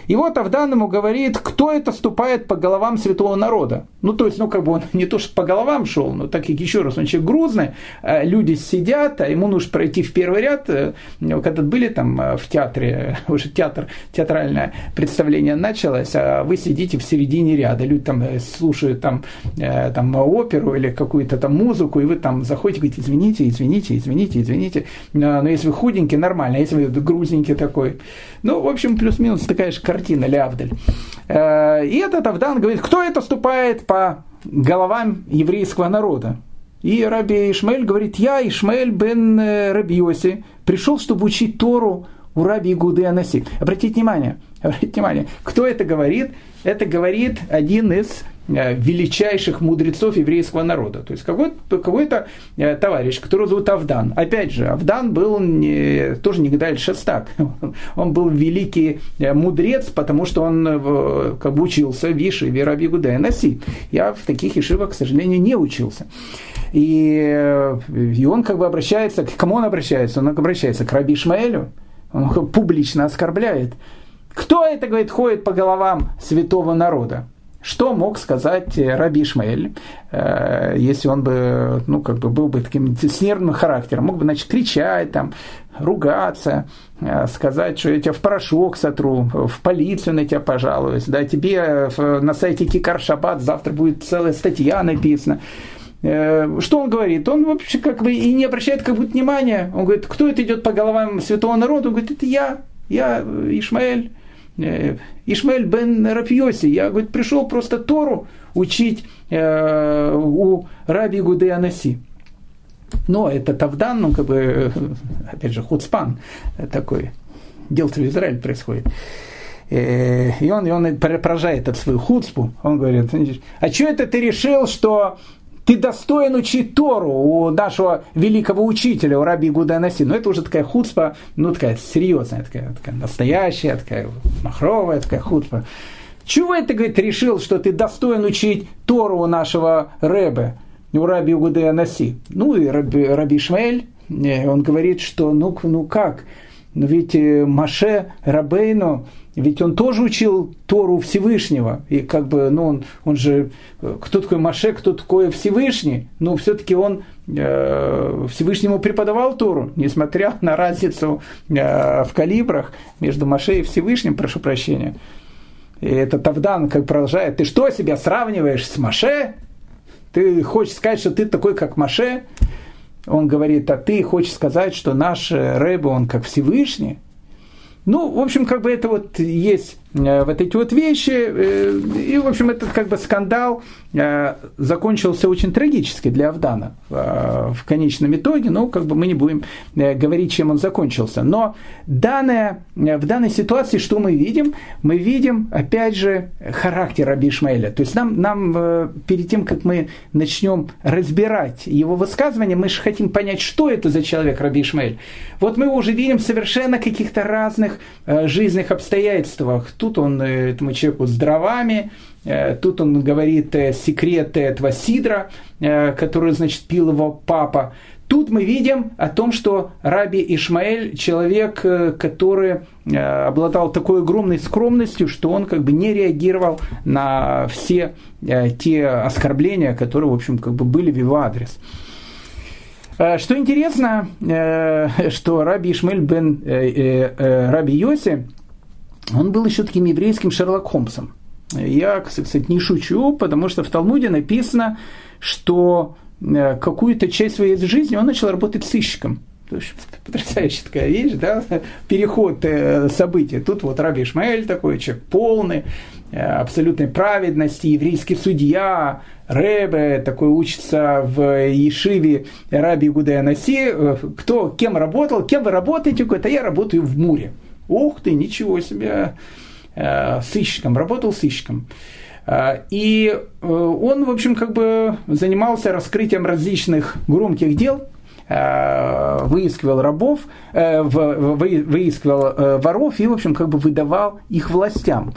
И вот Авдан ему говорит, кто это ступает по головам святого народа. Ну, то есть, ну, как бы он <laughs> не то, что по головам шел, но так как, еще раз, он человек грузный, э, люди сидят, а ему нужно пройти в первый ряд, э, когда были там э, в театре, <laughs> уже театр, театральное представление начало, началось, а вы сидите в середине ряда, люди там э, слушают там, э, там оперу или какую-то там музыку, и вы там заходите, говорите, извините, извините, извините, извините, но если вы худенький, нормально, а если вы грузненький такой, ну, в общем, плюс-минус такая же картина, Лявдаль. Э, и этот Авдан говорит, кто это ступает по головам еврейского народа? И Раби Ишмаэль говорит, я, Ишмаэль бен Рабиоси, пришел, чтобы учить Тору у Раби Игуды Анаси. Обратите внимание, <laughs> обратите внимание, кто это говорит? Это говорит один из э, величайших мудрецов еврейского народа. То есть какой-то, какой-то э, товарищ, которого зовут Авдан. Опять же, Авдан был не, тоже не Гдаль Шестак. <laughs> Он был великий э, мудрец, потому что он как бы учился в Ешиве Раби Гудая Наси. Я в таких ешивах, к сожалению, не учился. И, и он как бы обращается, к кому он обращается? Он обращается к Раби Ишмаэлю, он публично оскорбляет. Кто это, говорит, ходит по головам святого народа? Что мог сказать э, Раби Ишмаэль, э, если он бы, ну, как бы был бы таким с нервным характером, мог бы, значит, кричать, там, ругаться, э, сказать, что я тебя в порошок сотру, в полицию на тебя пожалуюсь, да, тебе на сайте Кикар Шаббат завтра будет целая статья написана. Э, что он говорит? Он вообще как бы и не обращает как будто внимания. Он говорит, кто это идет по головам святого народа? Он говорит, это я, я Ишмаэль. Э, Ишмаэль бен Рафьоси. Я, говорит, пришел просто Тору учить э, у Раби Гуды Анаси. Но это Тавдан, ну, как бы, опять же, хуцпан такой. Дело-то в Израиле происходит. И он, и он поражает от свою хуцпу. Он говорит, а что это ты решил, что ты достоин учить Тору у нашего великого учителя, у Раби Гуданаси. Но это уже такая худспа, ну такая серьезная, такая, такая настоящая, такая махровая, такая худспа. Чего это, говорит, решил, что ты достоин учить Тору у нашего Рэбе, у Раби Гуданаси? Ну и Раби, Раби Шмель, э, он говорит, что ну, ну как, но ведь э, Маше Рабейну, ведь он тоже учил Тору Всевышнего. И как бы, ну, он, он же, кто такой Маше, кто такой Всевышний? Но все-таки он э, Всевышнему преподавал Тору, несмотря на разницу э, в калибрах между Маше и Всевышним, прошу прощения. И этот Тавдан как продолжает, ты что себя сравниваешь с Маше? Ты хочешь сказать, что ты такой, как Маше? Он говорит, а ты хочешь сказать, что наш Рэбе, он как Всевышний? Ну, в общем, как бы это вот есть вот эти вот вещи. И, в общем, этот как бы скандал закончился очень трагически для Авдана в конечном итоге, но как бы мы не будем говорить, чем он закончился. Но данное, в данной ситуации что мы видим? Мы видим, опять же, характер Раби Ишмаэля. То есть нам, нам перед тем, как мы начнем разбирать его высказывания, мы же хотим понять, что это за человек Раби Ишмаэль. Вот мы уже видим совершенно каких-то разных э, жизненных обстоятельствах. Тут он э, этому человеку с дровами, э, тут он говорит э, секреты этого сидра, который, значит, пил его папа. Тут мы видим о том, что Раби Ишмаэль человек, который обладал такой огромной скромностью, что он как бы не реагировал на все те оскорбления, которые, в общем, как бы были в его адрес. Что интересно, <laughs> что Раби Ишмаэль бен Раби Йоси, он был еще таким еврейским Шерлок Холмсом. Я, кстати, не шучу, потому что в Талмуде написано, что Э, какую-то часть своей жизни он начал работать сыщиком. <laughs> Потрясающая такая вещь, да, <laughs> переход э, событий. Тут вот Раби Ишмаэль такой человек полный, э, абсолютной праведности, еврейский судья, Рэбе, такой учится в Ешиве Раби Гудая Наси. Кто, кем работал, кем вы работаете? Говорит, а я работаю в Муре. Ух ты, ничего себе, сыщиком, работал сыщиком. А, и э, он, в общем, как бы занимался раскрытием различных громких дел, выискивал рабов, э, выискивал э, воров и, в общем, как бы выдавал их властям.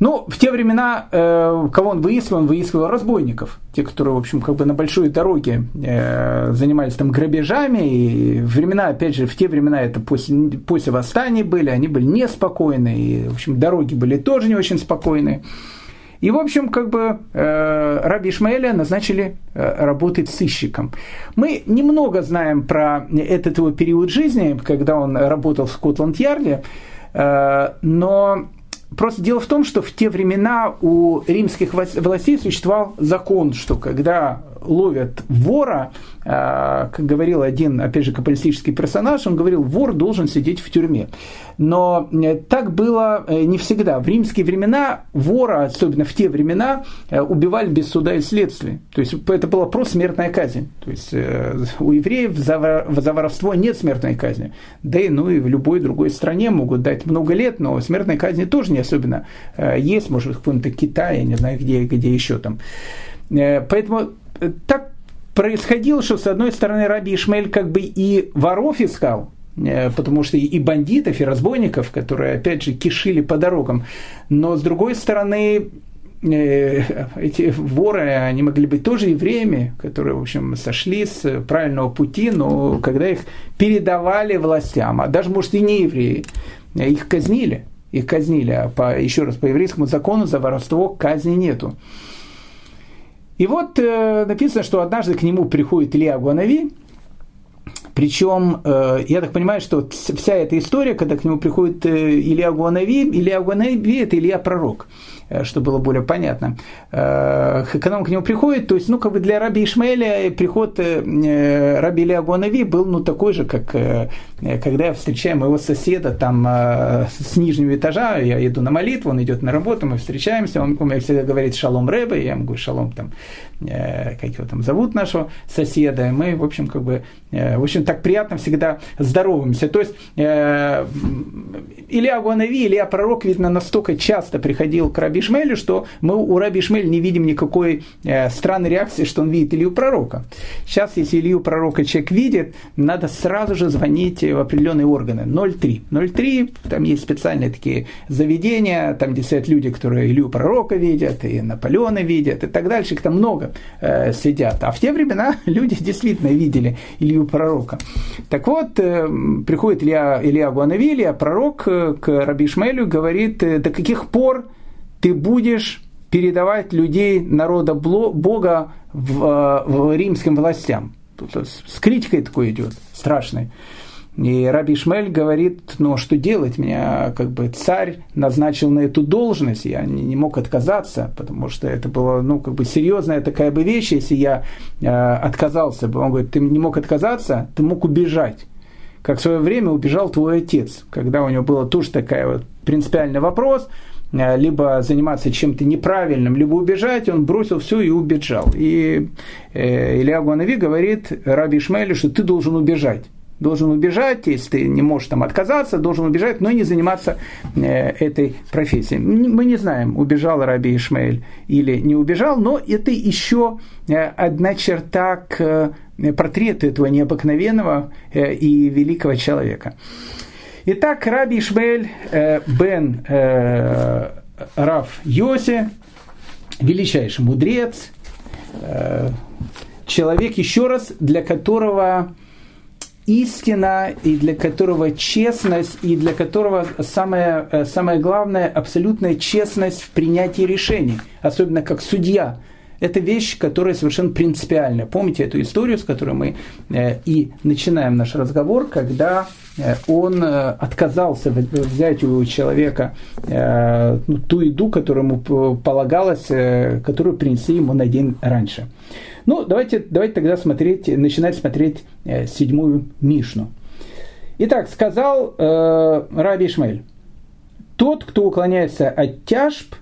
Ну, в те времена, кого он выискивал, он выискивал разбойников, те, которые, в общем, как бы на большой дороге занимались там грабежами, и времена, опять же, в те времена это после, после восстания были, они были неспокойны, и, в общем, дороги были тоже не очень спокойные. И, в общем, как бы э, Раби Ишмаэля назначили э, работать сыщиком. Мы немного знаем про этот его период жизни, когда он работал в Скотланд-Ярде, э, но Просто дело в том, что в те времена у римских властей существовал закон, что когда ловят вора, а, как говорил один, опять же, капиталистический персонаж, он говорил, вор должен сидеть в тюрьме. Но э, так было э, не всегда. В римские времена вора, особенно в те времена, э, убивали без суда и следствия. То есть это была просто смертная казнь. То есть у евреев за воровство нет смертной казни. Да и, ну, и в любой другой стране могут дать много лет, но смертной казни тоже не особенно есть. Может, в каком-то Китае, не знаю, где, где еще там. Поэтому так происходило, что с одной стороны Раби Ишмаэль как бы и воров искал, э, потому что и бандитов, и разбойников, которые, опять же, кишили по дорогам. Но, с другой стороны, э, эти воры, они могли быть тоже евреями, которые, в общем, сошли с правильного пути, но когда их передавали властям, а даже, может, и не евреи, их казнили. Их казнили. А по, еще раз, по еврейскому закону за воровство казни нету. И вот э, написано, что однажды к нему приходит Илья Гуанави, причем, э, я так понимаю, что вся эта история, когда к нему приходит э, Илья Гуанави, Илья Гуанави – это Илья Пророк – Э, чтобы было более понятно. Э, эконом к нему приходит, то есть, ну, как бы для раби Ишмаэля приход э, раби Илья Гуанави был, ну, такой же, как когда я встречаю моего соседа там с нижнего этажа, я иду на молитву, он идет на работу, мы встречаемся, он, он всегда говорит «шалом рэбе», я ему говорю «шалом», там, как его там зовут нашего соседа, и мы, в общем, как бы, в общем, так приятно всегда здороваемся. То есть, Илья Гуанави, Илья Пророк, видно, настолько часто приходил к раби Ишмаэлю, что мы у Раби Ишмаэля не видим никакой э, странной реакции, что он видит Илью Пророка. Сейчас, если Илью Пророка человек видит, надо сразу же звонить в определенные органы. 03. 03, там есть специальные такие заведения, там где сидят люди, которые Илью Пророка видят, и Наполеона видят, и так дальше. Их там много э, сидят. А в те времена <laughs> люди действительно видели Илью Пророка. Так вот, э, приходит Илья, Илья Гуанави, Илья Пророк э, к Раби Ишмаэлю, говорит, э, до каких пор ты будешь передавать людей народа Бога в, э, в римским властям. С критикой такой идет, страшной. И Раби Шмель говорит, ну что делать, меня как бы царь назначил на эту должность, я не, не мог отказаться, потому что это была ну как бы серьезная такая бы вещь, если я э, отказался бы. Он говорит, ты не мог отказаться, ты мог убежать. Как в свое время убежал твой отец, когда у него было тоже такая вот принципиальный вопрос – либо заниматься чем-то неправильным, либо убежать, он бросил все и убежал. И э, Илья Гуанави говорит Раби Ишмаэлю, что ты должен убежать должен убежать, если ты не можешь там отказаться, должен убежать, но не заниматься э, этой профессией. Мы не знаем, убежал Раби Ишмаэль или не убежал, но это еще э, одна черта к э, портрету этого необыкновенного и великого человека. Итак, Раби Ишмаэль бен Раф Йоси, величайший мудрец, человек, еще раз, для которого истина, и для которого честность, и для которого самое, э, самое главное, абсолютная честность в принятии решений, особенно как судья. Это вещь, которая совершенно принципиальна. Помните эту историю, с которой мы э, и начинаем наш разговор, когда э, он отказался взять у человека ну, ту еду, которую ему полагалось, которую принесли ему на день раньше. Ну, давайте, давайте тогда смотреть, начинать смотреть э, седьмую Мишну. Итак, сказал э, Раби Ишмаэль, тот, кто уклоняется от тяжб,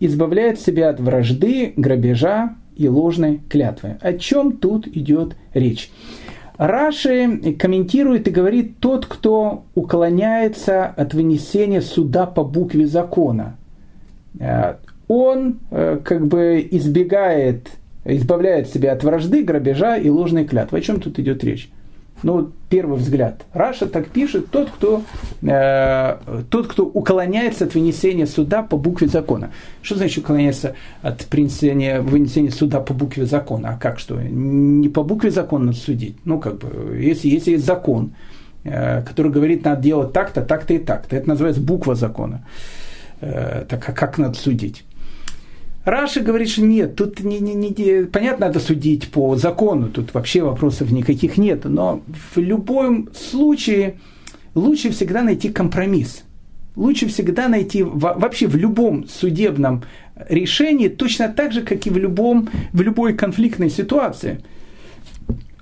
избавляет себя от вражды, грабежа и ложной клятвы. О чем тут идет речь? Раши комментирует и говорит, тот, кто уклоняется от вынесения суда по букве закона, э, он э, как бы избегает избавляет себя от вражды, грабежа и ложной клятвы. О чем тут идет речь? Ну, первый взгляд. Раша так пишет, тот, кто, э, тот, кто уклоняется от вынесения суда по букве закона. Что значит уклоняется от принесения, вынесения суда по букве закона? А как что? Не по букве закона надо судить. Ну, как бы, если, если есть закон, э, который говорит, надо делать так-то, так-то и так-то, это называется буква закона. Э, так а как надо судить? Раши говорит, что нет, тут не, не, не, понятно, надо судить по закону, тут вообще вопросов никаких нет, но в любом случае лучше всегда найти компромисс. Лучше всегда найти вообще в любом судебном решении точно так же, как и в, любом, в любой конфликтной ситуации.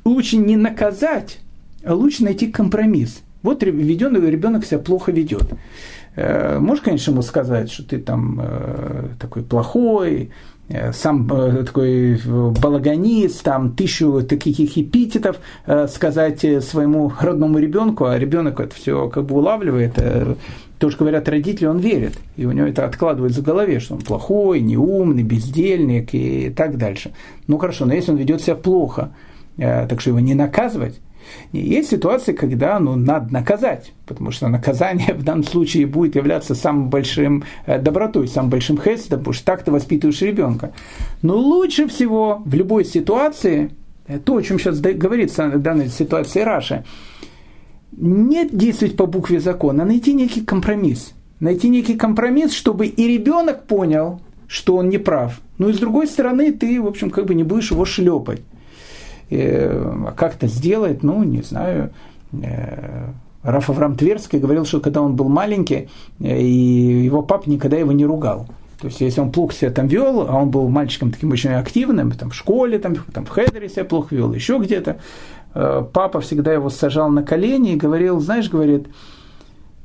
Лучше не наказать, а лучше найти компромисс. Вот введенный ребенок себя плохо ведет. Э, можешь, конечно, ему сказать, что ты там э, такой плохой, э, сам такой балаганист, там тысячу таких эпитетов сказать своему родному ребенку, а ребенок это все как бы улавливает, то, что говорят родители, он верит, и у него это откладывается в голове, что он плохой, неумный, бездельник и так дальше. Ну хорошо, но если он ведет себя плохо, так что его не наказывать, есть ситуации, когда ну, надо наказать, потому что наказание в данном случае будет являться самым большим э, добротой, самым большим хесом, потому что так ты воспитываешь ребенка. Но лучше всего в любой ситуации, э, то, о чем сейчас говорится в данной ситуации Раша, не действовать по букве закона, а найти некий компромисс. Найти некий компромисс, чтобы и ребенок понял, что он не прав. Но и с другой стороны, ты, в общем, как бы не будешь его шлепать. А как это сделать, ну, не знаю. Э, Раф Авраам Тверский говорил, что когда он был маленький, э, и его папа никогда его не ругал. То есть, если он плохо себя там вел, а он был мальчиком таким очень активным, там, в школе, там, там, в хедере себя плохо вел, еще где-то, э, папа всегда его сажал на колени и говорил, знаешь, говорит,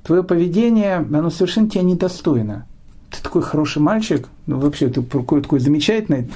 твое поведение, оно совершенно тебя недостойно ты такой хороший мальчик, ну вообще ты такой, замечательный,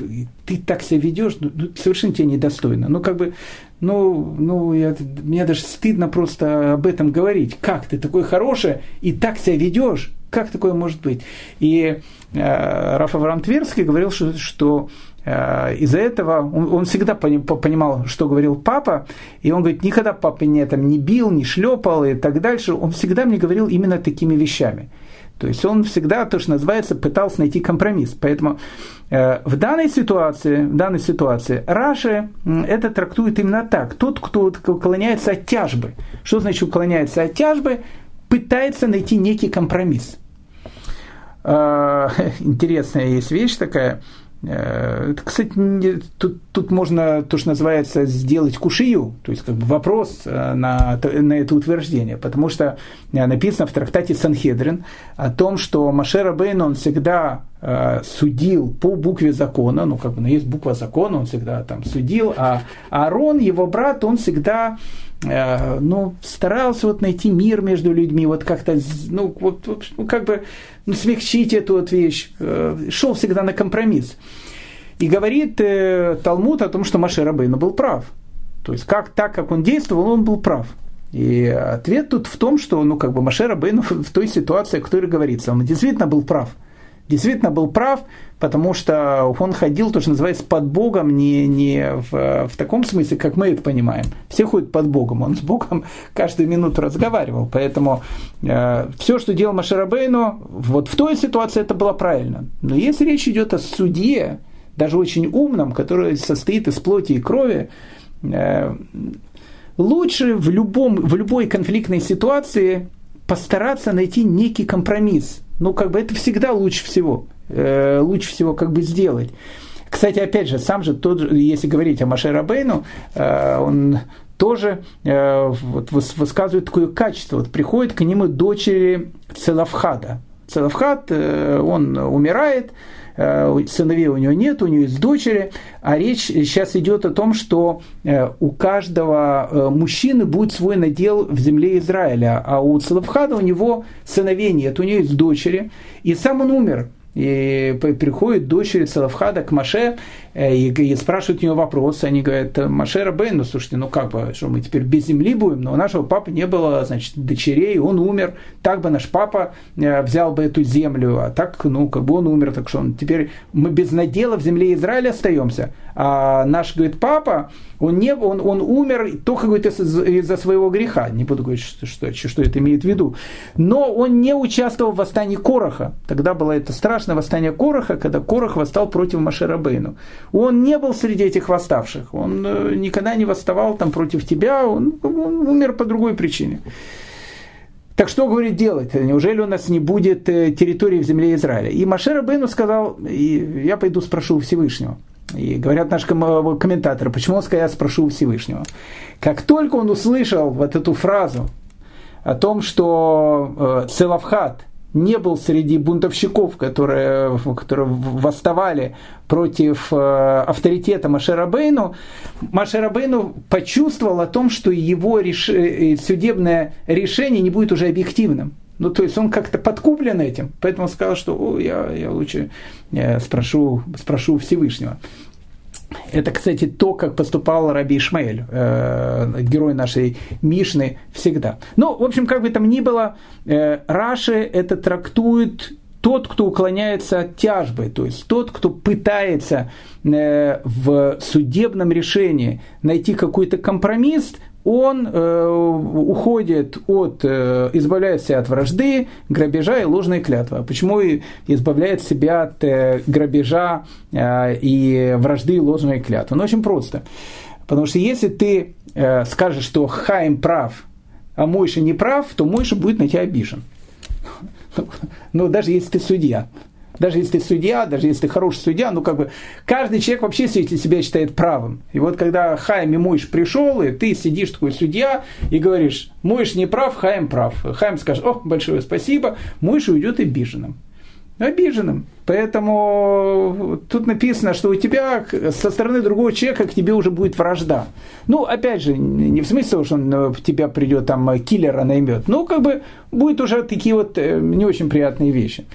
ты так себя ведешь, ну, ну, совершенно тебе недостойно. Ну как бы, ну, ну я, мне даже стыдно просто об этом говорить. Как ты такой хороший и так себя ведешь? Как такое может быть? И э, Раф Авраам Тверский говорил, что, что э, из-за этого он, он всегда понимал, что говорил папа, и он говорит, никогда папа меня там не бил, не шлепал и так дальше. Он всегда мне говорил именно такими вещами. То есть он всегда, то, что называется, пытался найти компромисс. Поэтому э, в данной ситуации, в данной ситуации Раши это трактует именно так. Тот, кто уклоняется от тяжбы. Что значит уклоняется от тяжбы? Пытается найти некий компромисс. Э, <laughs> интересная есть вещь такая – это, кстати, тут, тут можно то, что называется, сделать кушию, то есть как бы вопрос э, на, на это утверждение, потому что э, написано в трактате Санхедрин о том, что Машера Бейн, он всегда э, судил по букве закона, ну, как бы, ну, есть буква закона, он всегда там судил, а Аарон, его брат, он всегда э, ну, старался вот найти мир между людьми, вот как-то, ну, вот, ну, как бы смягчить эту вот вещь, э, шел всегда на компромисс. И говорит э, Талмуд о том, что Маше Рабейну был прав. То есть как, так, как он действовал, он был прав. И ответ тут в том, что ну, как бы Маше Рабейну <laughs> в той ситуации, о которой говорится, он действительно был прав. Действительно был прав, потому что он ходил, то, что называется, под Богом, не, не в, в таком смысле, как мы это понимаем. Все ходят под Богом, он с Богом <laughs> каждую минуту разговаривал. Поэтому э, все, что делал Машарабейну, вот в той ситуации это было правильно. Но если речь идет о суде, даже очень умном, который состоит из плоти и крови, э, лучше в, любом, в любой конфликтной ситуации постараться найти некий компромисс. Ну, как бы это всегда лучше всего. Э, лучше всего как бы сделать. Кстати, опять же, сам же тот, если говорить о Маше Рабейну, э, он тоже э, вот, высказывает такое качество. Вот приходит к нему дочери Целавхада. Целавхад, он умирает, Э, сыновей у него нет, у него есть дочери, а речь сейчас идет о том, что э, у каждого э, мужчины будет свой надел в земле Израиля, а у Целовхада у него сыновей нет, у него есть дочери, и сам он умер. И приходит дочери Целовхада к Маше Э, и, и спрашивают у него вопрос, они говорят, Машера Бен, ну слушайте, ну как бы, что мы теперь без земли будем, но у нашего папы не было, значит, дочерей, он умер, так бы наш папа э, взял бы эту землю, а так, ну, как бы он умер, так что он теперь, мы без надела в земле Израиля остаемся, а наш, говорит, папа, он, не, он, он умер только, говорит, из-за своего греха, не буду говорить, что, что, что это имеет в виду, но он не участвовал в восстании Короха, тогда было это страшное восстание Короха, когда Корох восстал против Машера Бейну. Он не был среди этих восставших. Он э, никогда не восставал там против тебя. Он, он умер по другой причине. Так что, говорит, делать? Неужели у нас не будет э, территории в земле Израиля? И Машера Бену сказал, я пойду спрошу Всевышнего. И говорят наши комментаторы, почему он сказал, я спрошу Всевышнего. Как только он услышал вот эту фразу о том, что э, Целавхат – не был среди бунтовщиков, которые, которые восставали против э, авторитета Машерабейну, Машерабейну почувствовал о том, что его реш... Э, судебное решение не будет уже объективным. Ну, то есть он как-то подкуплен этим, поэтому он сказал, что О, я, я лучше я спрошу, спрошу Всевышнего. Это, кстати, то, как поступал Раби Ишмаэль, э, герой нашей Мишны, всегда. Ну, в общем, как бы там ни было, э, Раши это трактует тот, кто уклоняется от тяжбы, то есть тот, кто пытается э, в судебном решении найти какой-то компромисс, он э, уходит от, э, избавляется от вражды, грабежа и ложной клятвы. А почему избавляет себя от э, грабежа э, и вражды и ложной клятвы? Ну, очень просто. Потому что если ты э, скажешь, что Хайм прав, а Мойша не прав, то Мойша будет на тебя обижен. <laughs> Ну, даже если ты судья. Даже если ты судья, даже если ты хороший судья, ну как бы каждый человек вообще себя считает правым. И вот когда Хайм и Мойш пришел, и ты сидишь такой судья и говоришь, Мойш не прав, Хайм прав. Хайм скажет, о, большое спасибо, Мойш уйдет обиженным. Обиженным. Поэтому тут написано, что у тебя со стороны другого человека к тебе уже будет вражда. Ну, опять же, не в смысле что он в тебя придет там киллера наймет, но как бы будет уже такие вот э, не очень приятные вещи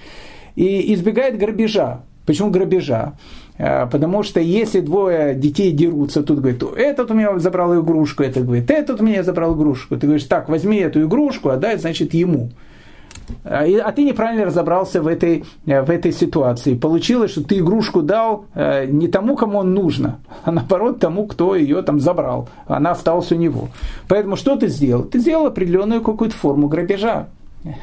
и избегает грабежа. Почему грабежа? А, потому что если двое детей дерутся, тут говорит, этот у меня забрал игрушку, этот говорит, этот у меня забрал игрушку. Ты говоришь, так, возьми эту игрушку, отдай, значит, ему. А, а ты неправильно разобрался в этой, э, в этой ситуации. Получилось, что ты игрушку дал э, не тому, кому он нужно, а наоборот тому, кто ее там забрал. Она осталась у него. Поэтому что ты сделал? Ты сделал определенную какую-то форму грабежа.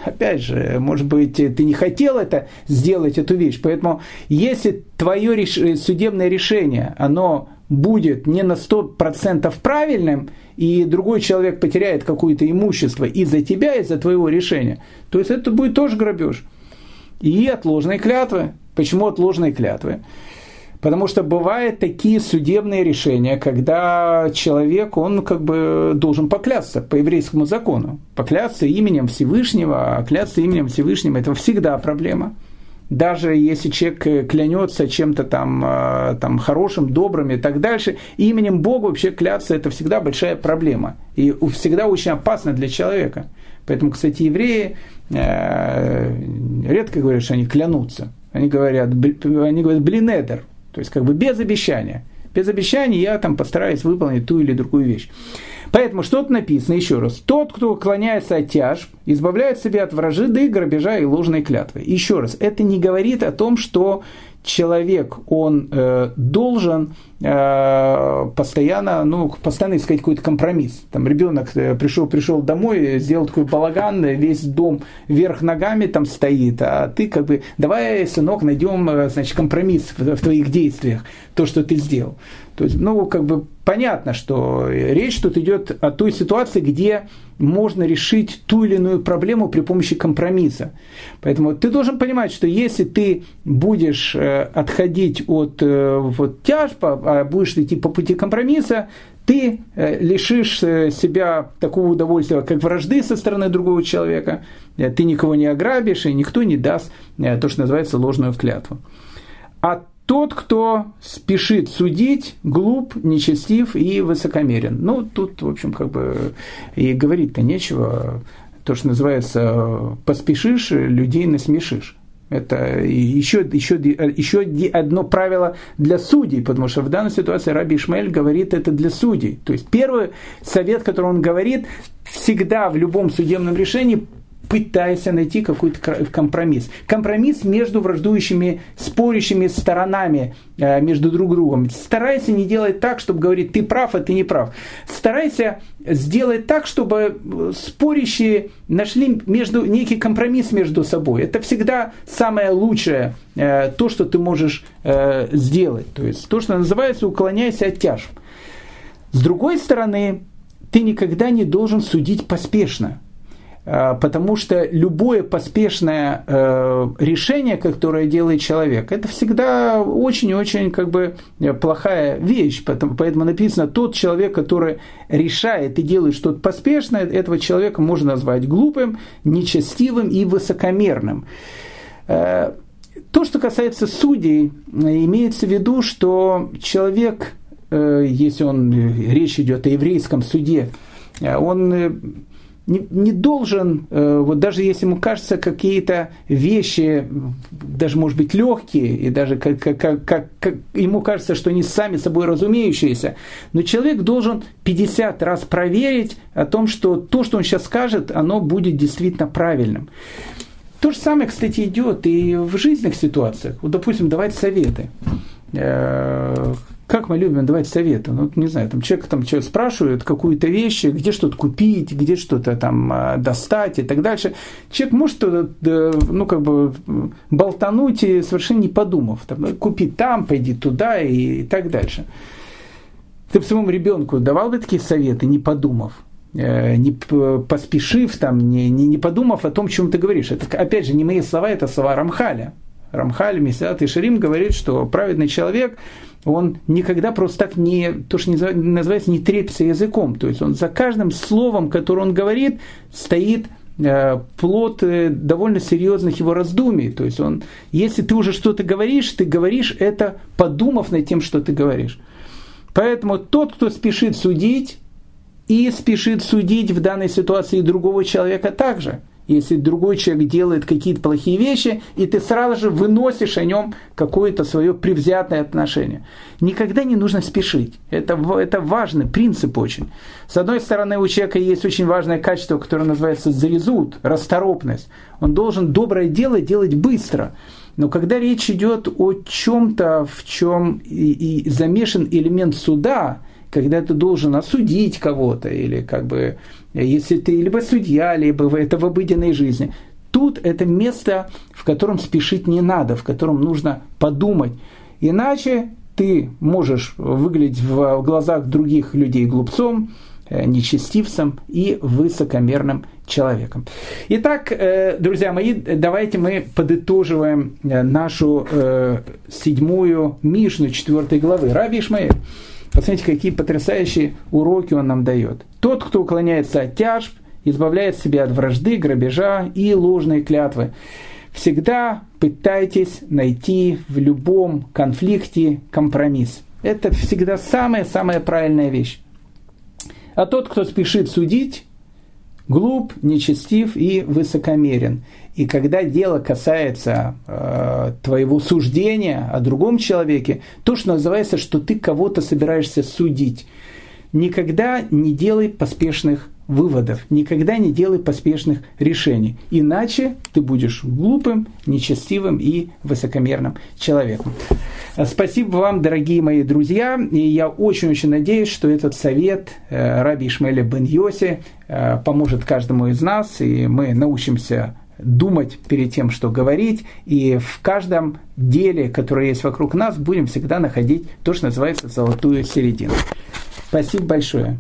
Опять же, может быть, ты не хотел это сделать, эту вещь. Поэтому, если твое реш... судебное решение, оно будет не на 100% правильным, и другой человек потеряет какое-то имущество из-за тебя, из-за твоего решения, то есть это будет тоже грабеж. И отложенные клятвы. Почему отложенные клятвы? Потому что бывают такие судебные решения, когда человек, он как бы должен поклясться по еврейскому закону. Поклясться именем Всевышнего, а клясться именем Всевышнего – это всегда проблема. даже если человек клянется чем-то там, там хорошим, добрым и так дальше, именем Бога вообще кляться это всегда большая проблема. И всегда очень опасно для человека. Поэтому, кстати, евреи э, редко говорят, что они клянутся. Они говорят, они говорят блинедер, то есть как бы без обещания. Без обещания я там постараюсь выполнить ту или другую вещь. Поэтому что тут написано еще раз. Тот, кто уклоняется от тяжб, избавляет себя от вражды, грабежа и ложной клятвы. Еще раз, это не говорит о том, что человек, он э, должен постоянно, ну, постоянно искать какой-то компромисс. Там ребенок э, пришел, пришел домой, сделал такой балаган, весь дом вверх ногами там стоит, а ты как бы, давай, сынок, найдем, э, значит, компромисс в, в твоих действиях, то, что ты сделал. То есть, ну, как бы понятно, что речь тут идет о той ситуации, где можно решить ту или иную проблему при помощи компромисса. Поэтому ты должен понимать, что если ты будешь э, отходить от э, вот, тяжба, будешь идти по пути компромисса, ты э, лишишь себя такого удовольствия, как вражды со стороны другого человека, ты никого не ограбишь, и никто не даст то, что называется ложную клятву. А тот, кто спешит судить, глуп, нечестив и высокомерен. Ну, тут, в общем, как бы и говорить-то нечего. То, что называется, поспешишь, людей насмешишь. Это еще, еще, еще одно правило для судей, потому что в данной ситуации Раби Ишмаэль говорит это для судей. То есть первый совет, который он говорит, всегда в любом судебном решении пытайся найти какой-то компромисс. Компромисс между враждующими, спорящими сторонами э, между друг другом. Старайся не делать так, чтобы говорить, ты прав, а ты не прав. Старайся сделать так, чтобы э, спорящие нашли между, некий компромисс между собой. Это всегда самое лучшее, э, то, что ты можешь сделать. То есть то, что называется, уклоняйся от тяжб. С другой стороны, ты никогда не должен судить поспешно. Э, потому что любое поспешное э, решение, которое делает человек, это всегда очень-очень как бы э, плохая вещь. Поэтому, написано, тот человек, который решает и делает что-то поспешное, этого человека можно назвать глупым, нечестивым и высокомерным. То, что касается судей, имеется в виду, что человек, если он, речь идет о еврейском суде, он не, не должен, э, вот даже если ему кажется какие-то вещи, даже может быть легкие, и даже как, как, как, как ему кажется, что они сами собой разумеющиеся, но человек должен 50 раз проверить о том, что то, что он сейчас скажет, оно будет действительно правильным. То же самое, кстати, идет и в жизненных ситуациях. Вот, допустим, давать советы э, как мы любим давать советы. Ну, не знаю, там человек там что спрашивает какую-то вещь, где что-то купить, где что-то там а, достать и так дальше. Человек может, ну, как бы болтануть и совершенно не подумав. Там, «Ну, купи там, пойди туда и, и так дальше. Ты бы своему ребенку давал бы такие советы, не подумав? Э, не поспешив там, не, не, не подумав о том, чем ты говоришь. Это, опять же, не мои слова, это слова Рамхаля. Рамхаль, Месиат и Шарим говорит, что праведный человек, он никогда просто так не, то, что называется, не трепится языком. То есть он за каждым словом, которое он говорит, стоит э, плод э, довольно серьезных его раздумий. То есть он, если ты уже что-то говоришь, ты говоришь это, подумав над тем, что ты говоришь. Поэтому тот, кто спешит судить, и спешит судить в данной ситуации другого человека также – если другой человек делает какие-то плохие вещи, и ты сразу же выносишь о нем какое-то свое превзятое отношение. Никогда не нужно спешить. Это, это важный принцип очень. С одной стороны, у человека есть очень важное качество, которое называется зарезут, расторопность. Он должен доброе дело делать быстро. Но когда речь идет о чем-то, в чем и, и замешан элемент суда, когда ты должен осудить кого-то, или как бы, если ты либо судья, либо это в обыденной жизни. Тут это место, в котором спешить не надо, в котором нужно подумать. Иначе ты можешь выглядеть в глазах других людей глупцом, э, нечестивцем и высокомерным человеком. Итак, э, друзья мои, давайте мы подытоживаем э, нашу седьмую Мишну четвертой главы. Раби Ишмаэль Посмотрите, какие потрясающие уроки он нам дает. Тот, кто уклоняется от тяжб, избавляет себя от вражды, грабежа и ложной клятвы. Всегда пытайтесь найти в любом конфликте компромисс. Это всегда самая-самая правильная вещь. А тот, кто спешит судить, глуп, нечестив и высокомерен. И когда дело касается э, твоего суждения о другом человеке, то, что называется, что ты кого-то собираешься судить, никогда не делай поспешных выводов, никогда не делай поспешных решений. Иначе ты будешь глупым, нечестивым и высокомерным человеком. Спасибо вам, дорогие мои друзья, и я очень-очень надеюсь, что этот совет э, Раби Ишмаэля бен Йоси э, поможет каждому из нас, и мы научимся думать перед тем, что говорить, и в каждом деле, которое есть вокруг нас, будем всегда находить то, что называется золотую середину. Спасибо большое.